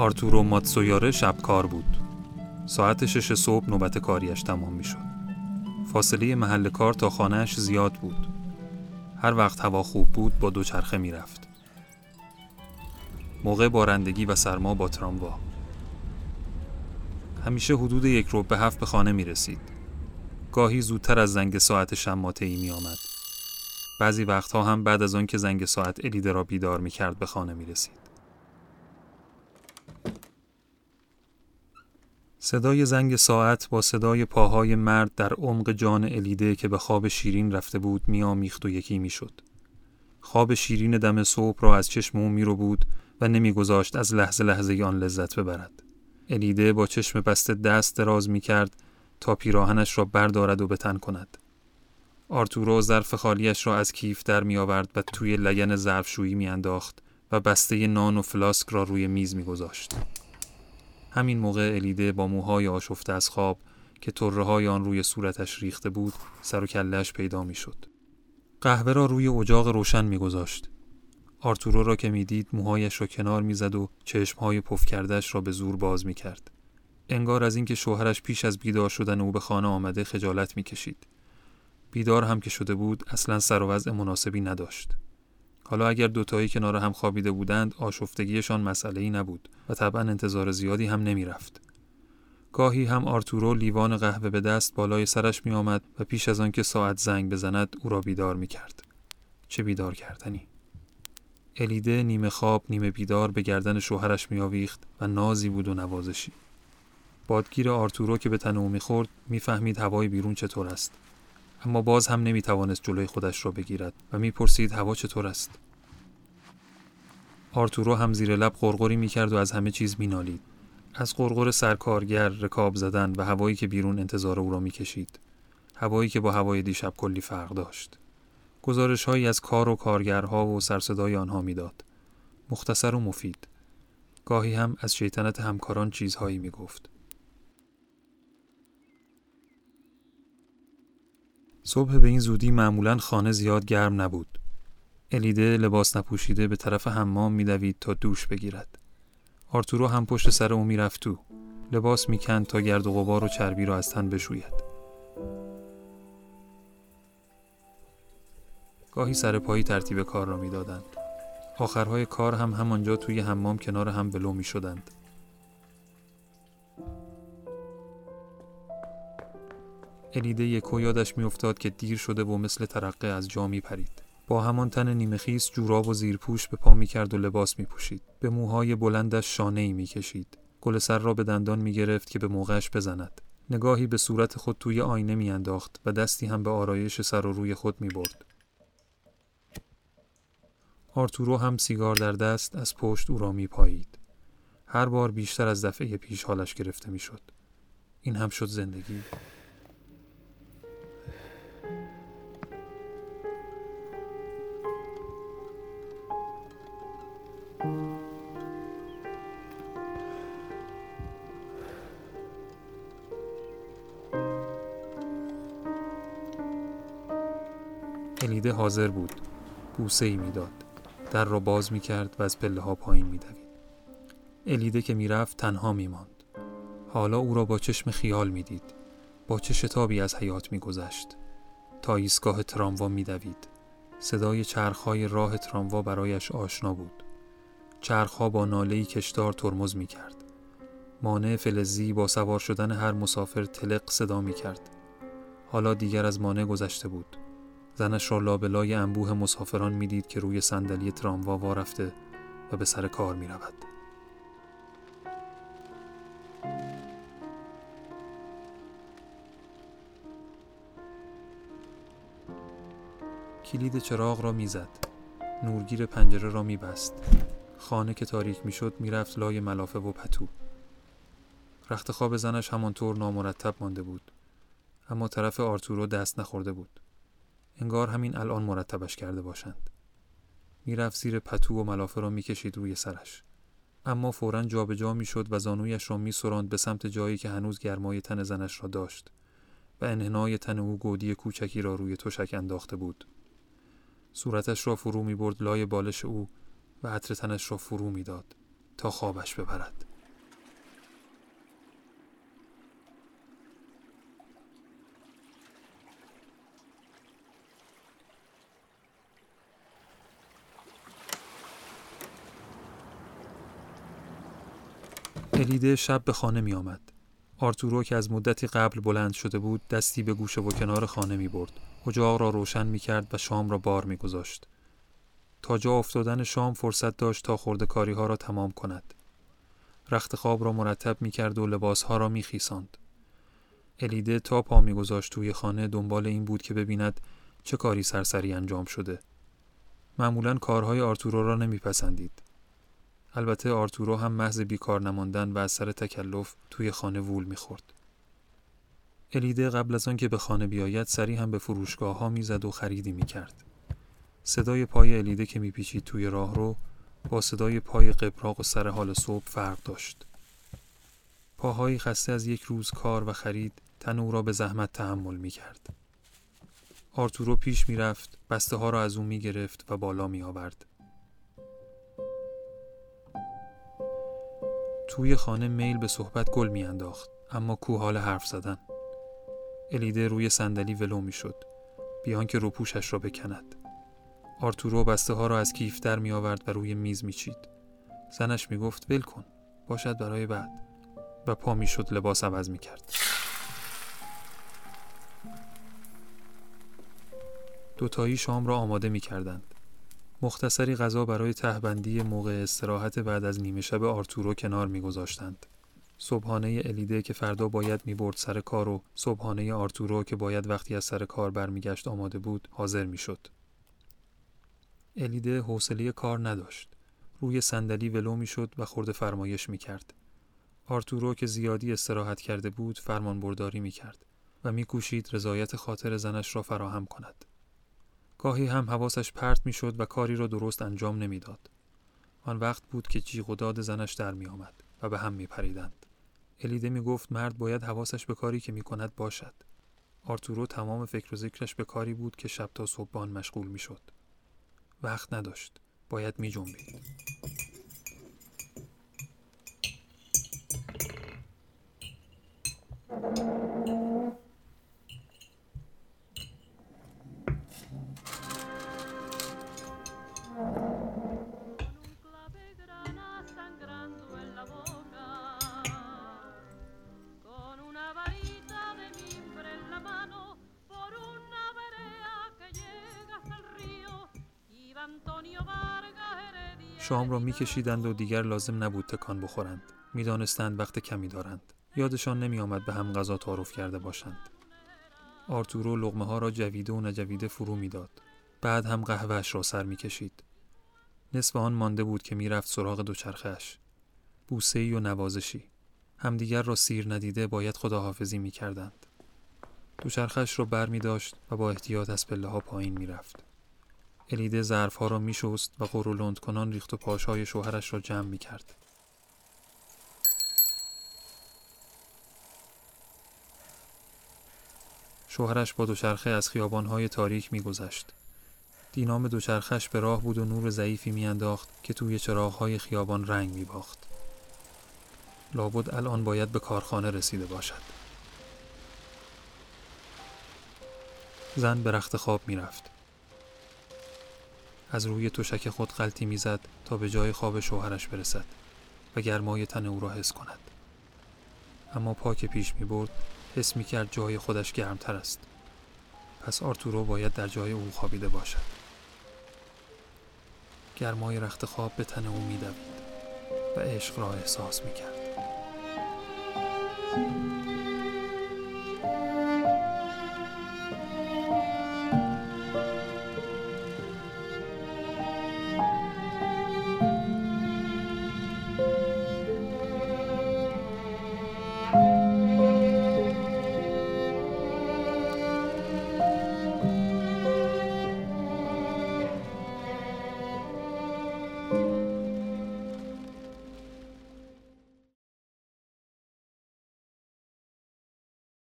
آرتورو ماتسویاره شب کار بود. ساعت شش صبح نوبت کاریش تمام می شد. فاصله محل کار تا خانهش زیاد بود. هر وقت هوا خوب بود با دوچرخه می رفت. موقع بارندگی و سرما با تراموا. همیشه حدود یک رو به هفت به خانه می رسید. گاهی زودتر از زنگ ساعت شماته ای می آمد. بعضی وقتها هم بعد از آن که زنگ ساعت الیده را بیدار می کرد به خانه می رسید. صدای زنگ ساعت با صدای پاهای مرد در عمق جان الیده که به خواب شیرین رفته بود میآمیخت و یکی می‌شد. خواب شیرین دم صبح را از چشم او رو بود و نمیگذاشت از لحظه لحظه آن لذت ببرد. الیده با چشم بسته دست دراز می کرد تا پیراهنش را بردارد و بتن کند. آرتورو ظرف خالیش را از کیف در می آورد و توی لگن ظرفشویی می انداخت و بسته نان و فلاسک را روی میز می گذاشت. همین موقع الیده با موهای آشفته از خواب که طره های آن روی صورتش ریخته بود سر و کلش پیدا می شد. قهوه را روی اجاق روشن می گذاشت. آرتورو را که می‌دید موهایش را کنار می‌زد و چشمهای پف کردش را به زور باز می کرد. انگار از اینکه شوهرش پیش از بیدار شدن او به خانه آمده خجالت می کشید. بیدار هم که شده بود اصلا سر و مناسبی نداشت. حالا اگر دوتایی کنار هم خوابیده بودند آشفتگیشان مسئله ای نبود و طبعا انتظار زیادی هم نمی رفت. گاهی هم آرتورو لیوان قهوه به دست بالای سرش می آمد و پیش از آن که ساعت زنگ بزند او را بیدار می کرد. چه بیدار کردنی؟ الیده نیمه خواب نیمه بیدار به گردن شوهرش می آویخت و نازی بود و نوازشی. بادگیر آرتورو که به تن او می‌خورد می‌فهمید هوای بیرون چطور است اما باز هم نمی توانست جلوی خودش را بگیرد و می‌پرسید هوا چطور است آرتورو هم زیر لب قرقری می کرد و از همه چیز می نالید. از قرقر سرکارگر رکاب زدن و هوایی که بیرون انتظار او را می کشید. هوایی که با هوای دیشب کلی فرق داشت. گزارش هایی از کار و کارگرها و سرصدای آنها می‌داد. مختصر و مفید. گاهی هم از شیطنت همکاران چیزهایی می گفت. صبح به این زودی معمولا خانه زیاد گرم نبود. الیده لباس نپوشیده به طرف حمام میدوید تا دوش بگیرد. آرتورو هم پشت سر او می‌رفت تو. لباس می‌کند تا گرد و غبار و چربی را از تن بشوید. گاهی سر پایی ترتیب کار را می‌دادند. آخرهای کار هم همانجا توی حمام کنار هم ولو می شدند. الیده یکو یادش میافتاد که دیر شده و مثل ترقه از جا می پرید. با همان تن نیمه خیس جوراب و زیرپوش به پا می کرد و لباس می پوشید. به موهای بلندش شانه ای می کشید. گل سر را به دندان می گرفت که به موقعش بزند. نگاهی به صورت خود توی آینه می انداخت و دستی هم به آرایش سر و روی خود می برد. آرتورو هم سیگار در دست از پشت او را می پایید. هر بار بیشتر از دفعه پیش حالش گرفته می شد. این هم شد زندگی. الیده حاضر بود بوسه ای می‌داد در را باز می کرد و از پله ها پایین می دوید. الیده که می‌رفت تنها می ماند. حالا او را با چشم خیال می دید. با چه شتابی از حیات می گذشت. تا ایستگاه تراموا می دوید. صدای چرخهای راه تراموا برایش آشنا بود. چرخها با نالهی کشدار ترمز می کرد. مانع فلزی با سوار شدن هر مسافر تلق صدا می کرد. حالا دیگر از مانع گذشته بود. زنش را لابلای انبوه مسافران می‌دید که روی صندلی تراموا وا رفته و به سر کار می رود. کلید چراغ را می‌زد. نورگیر پنجره را میبست. خانه که تاریک می‌شد می‌رفت لای ملافه و پتو. رخت خواب زنش همانطور نامرتب مانده بود. اما طرف آرتورو دست نخورده بود. انگار همین الان مرتبش کرده باشند. می‌رفت زیر پتو و ملافه را می‌کشید روی سرش. اما فورا جابجا می‌شد و زانویش را می به سمت جایی که هنوز گرمای تن زنش را داشت و انحنای تن او گودی کوچکی را روی تشک انداخته بود. صورتش را فرو می برد لای بالش او و عطر تنش را فرو می‌داد تا خوابش ببرد. الیده شب به خانه می آمد. آرتورو که از مدتی قبل بلند شده بود دستی به گوشه و کنار خانه می برد. اجاق را روشن می کرد و شام را بار می گذاشت. تا جا افتادن شام فرصت داشت تا خورده کاری ها را تمام کند. رخت خواب را مرتب می کرد و لباس ها را می خیساند. الیده تا پا می گذاشت توی خانه دنبال این بود که ببیند چه کاری سرسری انجام شده. معمولا کارهای آرتورو را نمیپسندید. البته آرتورو هم محض بیکار نماندن و از سر تکلف توی خانه وول می‌خورد. الیده قبل از آنکه به خانه بیاید سری هم به فروشگاه ها می‌زد و خریدی می‌کرد. صدای پای الیده که میپیچید توی راه رو با صدای پای قبراق و سر حال صبح فرق داشت. پاهایی خسته از یک روز کار و خرید تن او را به زحمت تحمل می‌کرد. آرتورو پیش می‌رفت، بسته ها را از او می‌گرفت و بالا می آورد. توی خانه میل به صحبت گل میانداخت اما کو حال حرف زدن. الیده روی صندلی ولو می‌شد. بیان که روپوشش را بکند. آرتورو بسته ها را از کیف در می آورد و روی میز میچید. زنش می گفت ول کن باشد برای بعد. و پا می شد لباس عوض می کرد دوتایی شام را آماده می کردند مختصری غذا برای تهبندی موقع استراحت بعد از نیمه شب آرتورو کنار میگذاشتند. صبحانه الیده که فردا باید می‌برد سر کار و صبحانه آرتورو که باید وقتی از سر کار برمیگشت آماده بود حاضر می‌شد. الیده حوصله کار نداشت. روی صندلی ولو می‌شد و خورده فرمایش می‌کرد. آرتورو که زیادی استراحت کرده بود فرمان برداری می‌کرد و میکوشید رضایت خاطر زنش را فراهم کند. گاهی هم حواسش پرت می‌شد و کاری را درست انجام نمی‌داد. آن وقت بود که جیغ و داد زنش در می آمد و به هم می پریدند. الیده می گفت مرد باید حواسش به کاری که می کند باشد. آرتورو تمام فکر و ذکرش به کاری بود که شب تا صبحان مشغول می شد. وقت نداشت. باید می جنبید. شام را میکشیدند و دیگر لازم نبود تکان بخورند. می‌دانستند وقت کمی دارند. یادشان نمی آمد به هم غذا تعارف کرده باشند. آرتورو لغمه ها را جویده و نجویده فرو می‌داد. بعد هم قهوهش را سر می‌کشید. نصف آن مانده بود که می‌رفت سراغ دوچرخش بوسه و نوازشی. همدیگر را سیر ندیده باید خداحافظی می‌کردند. دوچرخش را بر و با احتیاط از پله ها پایین می‌رفت. الیده ظرفها را می شست و قرولند کنان ریخت و پاشهای شوهرش را جمع می کرد. شوهرش با دوچرخه از خیابانهای تاریک میگذشت. دینام دوچرخش به راه بود و نور ضعیفی میانداخت که توی چراغهای خیابان رنگ میباخت. لابد الان باید به کارخانه رسیده باشد. زن به رخت خواب می‌رفت. از روی تشک خود غلطی می‌زد تا به جای خواب شوهرش برسد و گرمای تن او را حس کند. اما پا که پیش می برد حس می کرد جای خودش گرمتر است. پس آرتورو باید در جای او خوابیده باشد. گرمای رخت خواب به تن او می و عشق را احساس می کرد.